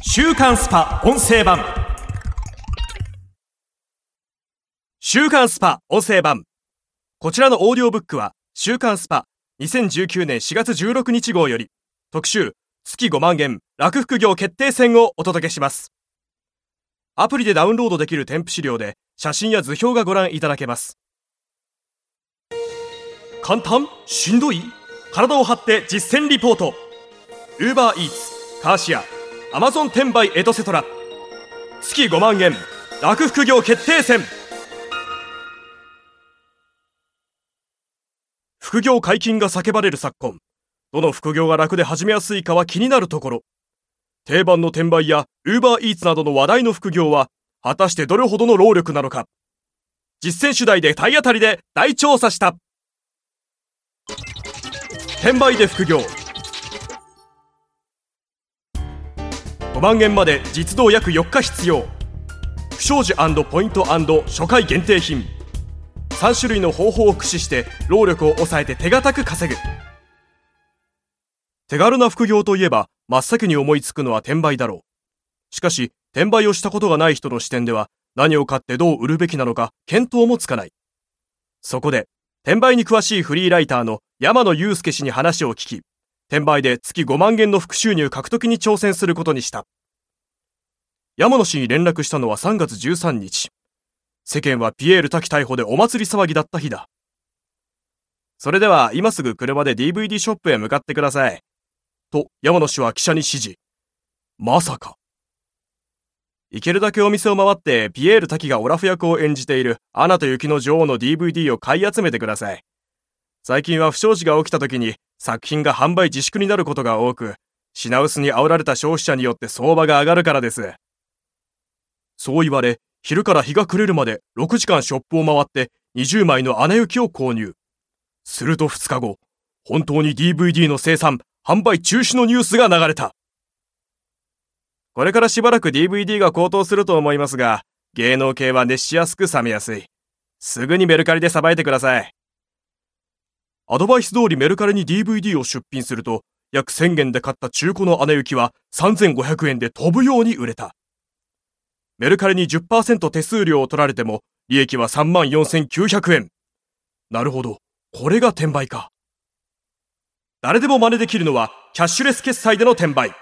週刊スパ音声版。週刊スパ音声版。こちらのオーディオブックは週刊スパ2019年4月16日号より特集月5万円楽副業決定戦をお届けします。アプリでダウンロードできる添付資料で写真や図表がご覧いただけます。簡単？しんどい？体を張って実践リポート。UberEats カーシア Amazon 転売エトセトラ。月5万円。楽副業決定戦。副業解禁が叫ばれる昨今どの副業が楽で始めやすいかは気になるところ。定番の転売や UberEats などの話題の副業は果たしてどれほどの労力なのか。実践主題で体当たりで大調査した。転売で副業。万円まで実動約4日必要。不祥事ポイント初回限定品。3種類の方法を駆使して労力を抑えて手堅く稼ぐ。手軽な副業といえば真っ先に思いつくのは転売だろう。しかし転売をしたことがない人の視点では何を買ってどう売るべきなのか見当もつかない。そこで転売に詳しいフリーライターの山野祐介氏に話を聞き転売で月5万円の副収入獲得に挑戦することにした。山野氏に連絡したのは3月13日。世間はピエール滝逮捕でお祭り騒ぎだった日だ。それでは今すぐ車で DVD ショップへ向かってください。と山野氏は記者に指示。まさか。行けるだけお店を回ってピエール滝がオラフ役を演じているアナと雪の女王の DVD を買い集めてください。最近は不祥事が起きた時に作品が販売自粛になることが多く品薄に煽られた消費者によって相場が上がるからです。そう言われ昼から日が暮れるまで6時間ショップを回って20枚の穴行きを購入。すると2日後本当に DVD の生産販売中止のニュースが流れた。これからしばらく DVD が高騰すると思いますが芸能系は熱しやすく冷めやすい。すぐにメルカリでさばいてください。アドバイス通りメルカリに DVD を出品すると約1000元で買った中古の穴行きは3500円で飛ぶように売れた。メルカリに10%手数料を取られても利益は3万4900円なるほど。これが転売か。誰でも真似できるのはキャッシュレス決済での転売。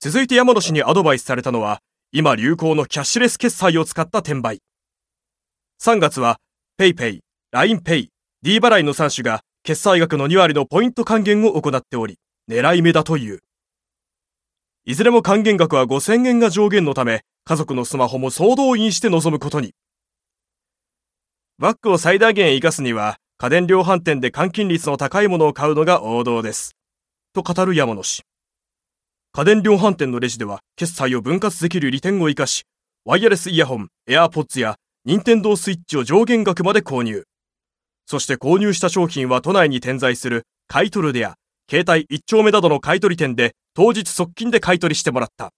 続いて山野氏にアドバイスされたのは今流行のキャッシュレス決済を使った転売。3月は PayPay、LINEPay、D 払いの3種が決済額の2割のポイント還元を行っており狙い目だという。いずれも還元額は5000円が上限のため家族のスマホも総動員して臨むことに。バッグを最大限生かすには家電量販店で換金率の高いものを買うのが王道です。と語る山野氏。家電量販店のレジでは決済を分割できる利点を生かしワイヤレスイヤホン AirPods や任天堂スイッチを上限額まで購入。そして購入した商品は都内に点在する買い取るでや携帯一丁目などの買取店で当日即金で買取してもらった。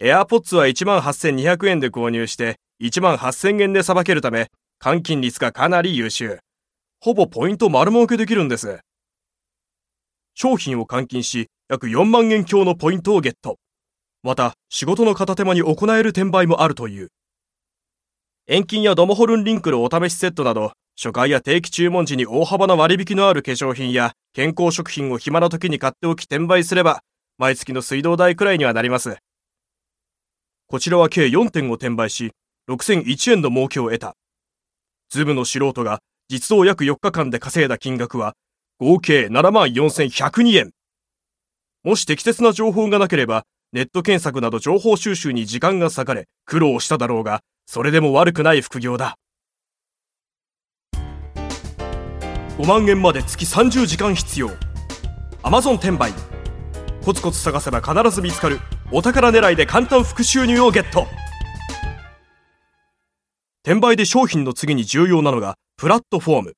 AirPods は18,200円で購入して1万8000円でさばけるため換金率がかなり優秀。ほぼポイント丸儲けできるんです。商品を換金し約4万円強のポイントをゲット。また仕事の片手間に行える転売もあるという。遠近やドモホルンリンクルお試しセットなど初回や定期注文時に大幅な割引のある化粧品や健康食品を暇な時に買っておき転売すれば、毎月の水道代くらいにはなります。こちらは計4点を転売し、6001円の儲けを得た。ズブの素人が実動約4日間で稼いだ金額は、合計7万4102円。もし適切な情報がなければ、ネット検索など情報収集に時間が割かれ、苦労しただろうが、それでも悪くない副業だ。5万円まで月30時間必要。Amazon 転売。コツコツ探せば必ず見つかる。お宝狙いで簡単副収入をゲット。転売で商品の次に重要なのがプラットフォーム。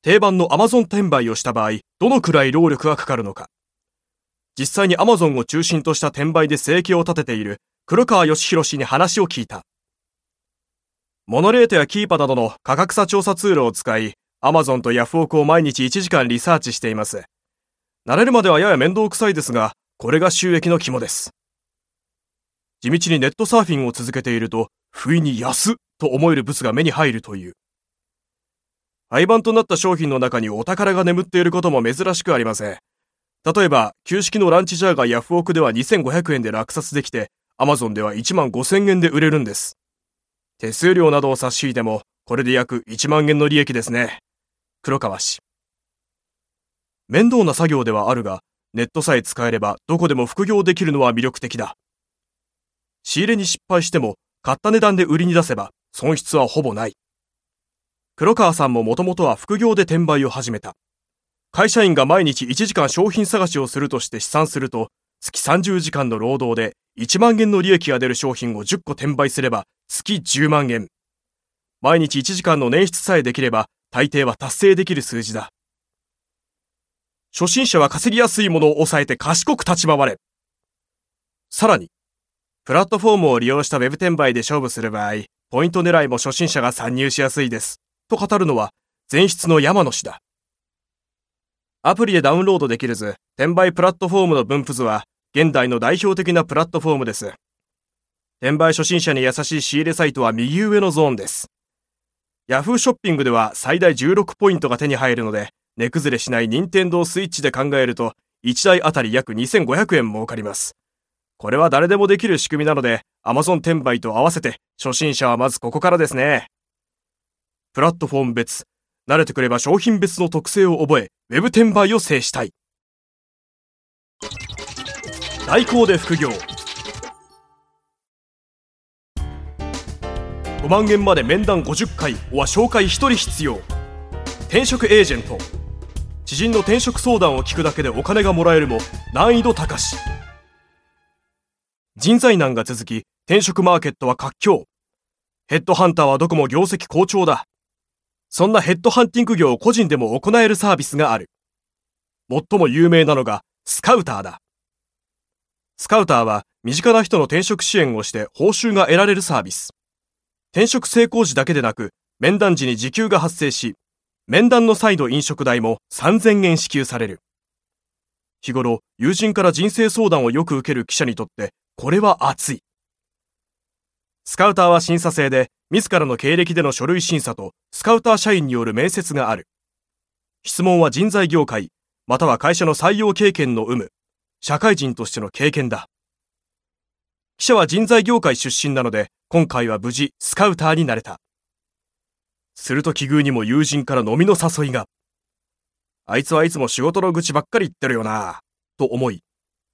定番の Amazon 転売をした場合どのくらい労力がかかるのか。実際に Amazon を中心とした転売で生計を立てている黒川義弘氏に話を聞いた。モノレートやキーパなどの価格差調査ツールを使いアマゾンとヤフオクを毎日1時間リサーチしています。慣れるまではやや面倒くさいですが、これが収益の肝です。地道にネットサーフィンを続けていると、不意に安と思える物が目に入るという。廃盤となった商品の中にお宝が眠っていることも珍しくありません。例えば、旧式のランチジャーがヤフオクでは2500円で落札できて、アマゾンでは1万5000円で売れるんです。手数料などを差し引いても、これで約1万円の利益ですね。黒川氏。面倒な作業ではあるが、ネットさえ使えればどこでも副業できるのは魅力的だ。仕入れに失敗しても、買った値段で売りに出せば、損失はほぼない。黒川さんももともとは副業で転売を始めた。会社員が毎日1時間商品探しをするとして試算すると、月30時間の労働で1万円の利益が出る商品を10個転売すれば月10万円。毎日1時間の捻出さえできれば大抵は達成できる数字だ。初心者は稼ぎやすいものを抑えて賢く立ち回れ。さらに、プラットフォームを利用した Web 転売で勝負する場合、ポイント狙いも初心者が参入しやすいです。と語るのは、前室の山野氏だ。アプリでダウンロードできる図、転売プラットフォームの分布図は、現代の代表的なプラットフォームです。転売初心者に優しい仕入れサイトは右上のゾーンです。Yahoo ショッピングでは最大16ポイントが手に入るので、値崩れしない任天堂スイッチで考えると、1台あたり約2500円儲かります。これは誰でもできる仕組みなので、Amazon 転売と合わせて、初心者はまずここからですね。プラットフォーム別、慣れてくれば商品別の特性を覚え、ウェブ転売を制したい。代行で副業。5万円まで面談50回は紹介1人必要。転職エージェント。知人の転職相談を聞くだけでお金がもらえるも難易度高し。人材難が続き、転職マーケットは活況。ヘッドハンターはどこも業績好調だ。そんなヘッドハンティング業を個人でも行えるサービスがある。最も有名なのがスカウターだ。スカウターは身近な人の転職支援をして報酬が得られるサービス。転職成功時だけでなく、面談時に時給が発生し、面談の際の飲食代も3000円支給される。日頃、友人から人生相談をよく受ける記者にとって、これは熱い。スカウターは審査制で、自らの経歴での書類審査とスカウター社員による面接がある。質問は人材業界、または会社の採用経験の有無、社会人としての経験だ。記者は人材業界出身なので、今回は無事スカウターになれた。すると奇遇にも友人から飲みの誘いが。あいつはいつも仕事の愚痴ばっかり言ってるよな、と思い、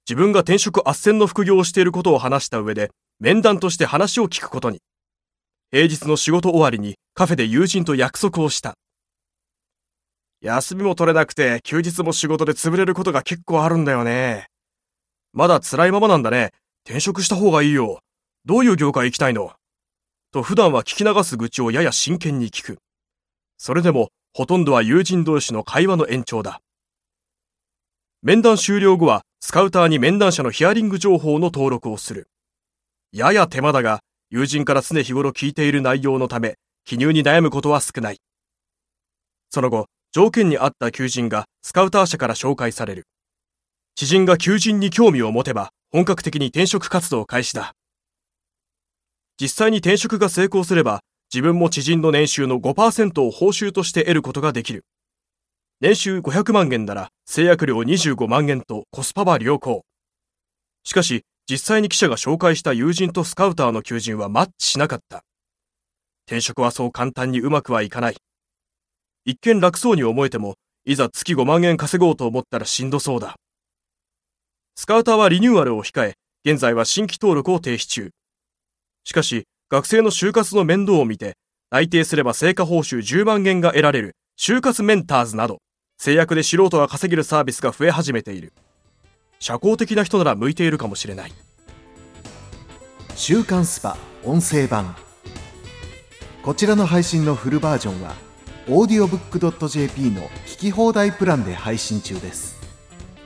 自分が転職斡旋の副業をしていることを話した上で、面談として話を聞くことに。平日の仕事終わりにカフェで友人と約束をした。休みも取れなくて休日も仕事で潰れることが結構あるんだよね。まだ辛いままなんだね。転職した方がいいよ。どういう業界行きたいの？と普段は聞き流す愚痴をやや真剣に聞く。それでもほとんどは友人同士の会話の延長だ。面談終了後はスカウターに面談者のヒアリング情報の登録をする。やや手間だが友人から常日頃聞いている内容のため、記入に悩むことは少ない。その後、条件に合った求人がスカウター社から紹介される。知人が求人に興味を持てば、本格的に転職活動開始だ。実際に転職が成功すれば、自分も知人の年収の5%を報酬として得ることができる。年収500万円なら制約料25万円とコスパは良好。しかし、実際に記者が紹介した友人とスカウターの求人はマッチしなかった。転職はそう簡単にうまくはいかない。一見楽そうに思えても、いざ月5万円稼ごうと思ったらしんどそうだ。スカウターはリニューアルを控え、現在は新規登録を停止中。しかし、学生の就活の面倒を見て、内定すれば成果報酬10万円が得られる就活メンターズなど、制約で素人が稼げるサービスが増え始めている。社交的な人なら向いているかもしれない週刊スパ音声版こちらの配信のフルバージョンは audiobook.jp の聞き放題プランで配信中です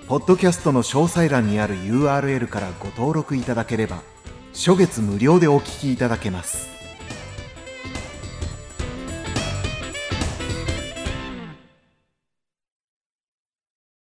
ポッドキャストの詳細欄にある URL からご登録いただければ初月無料でお聞きいただけます。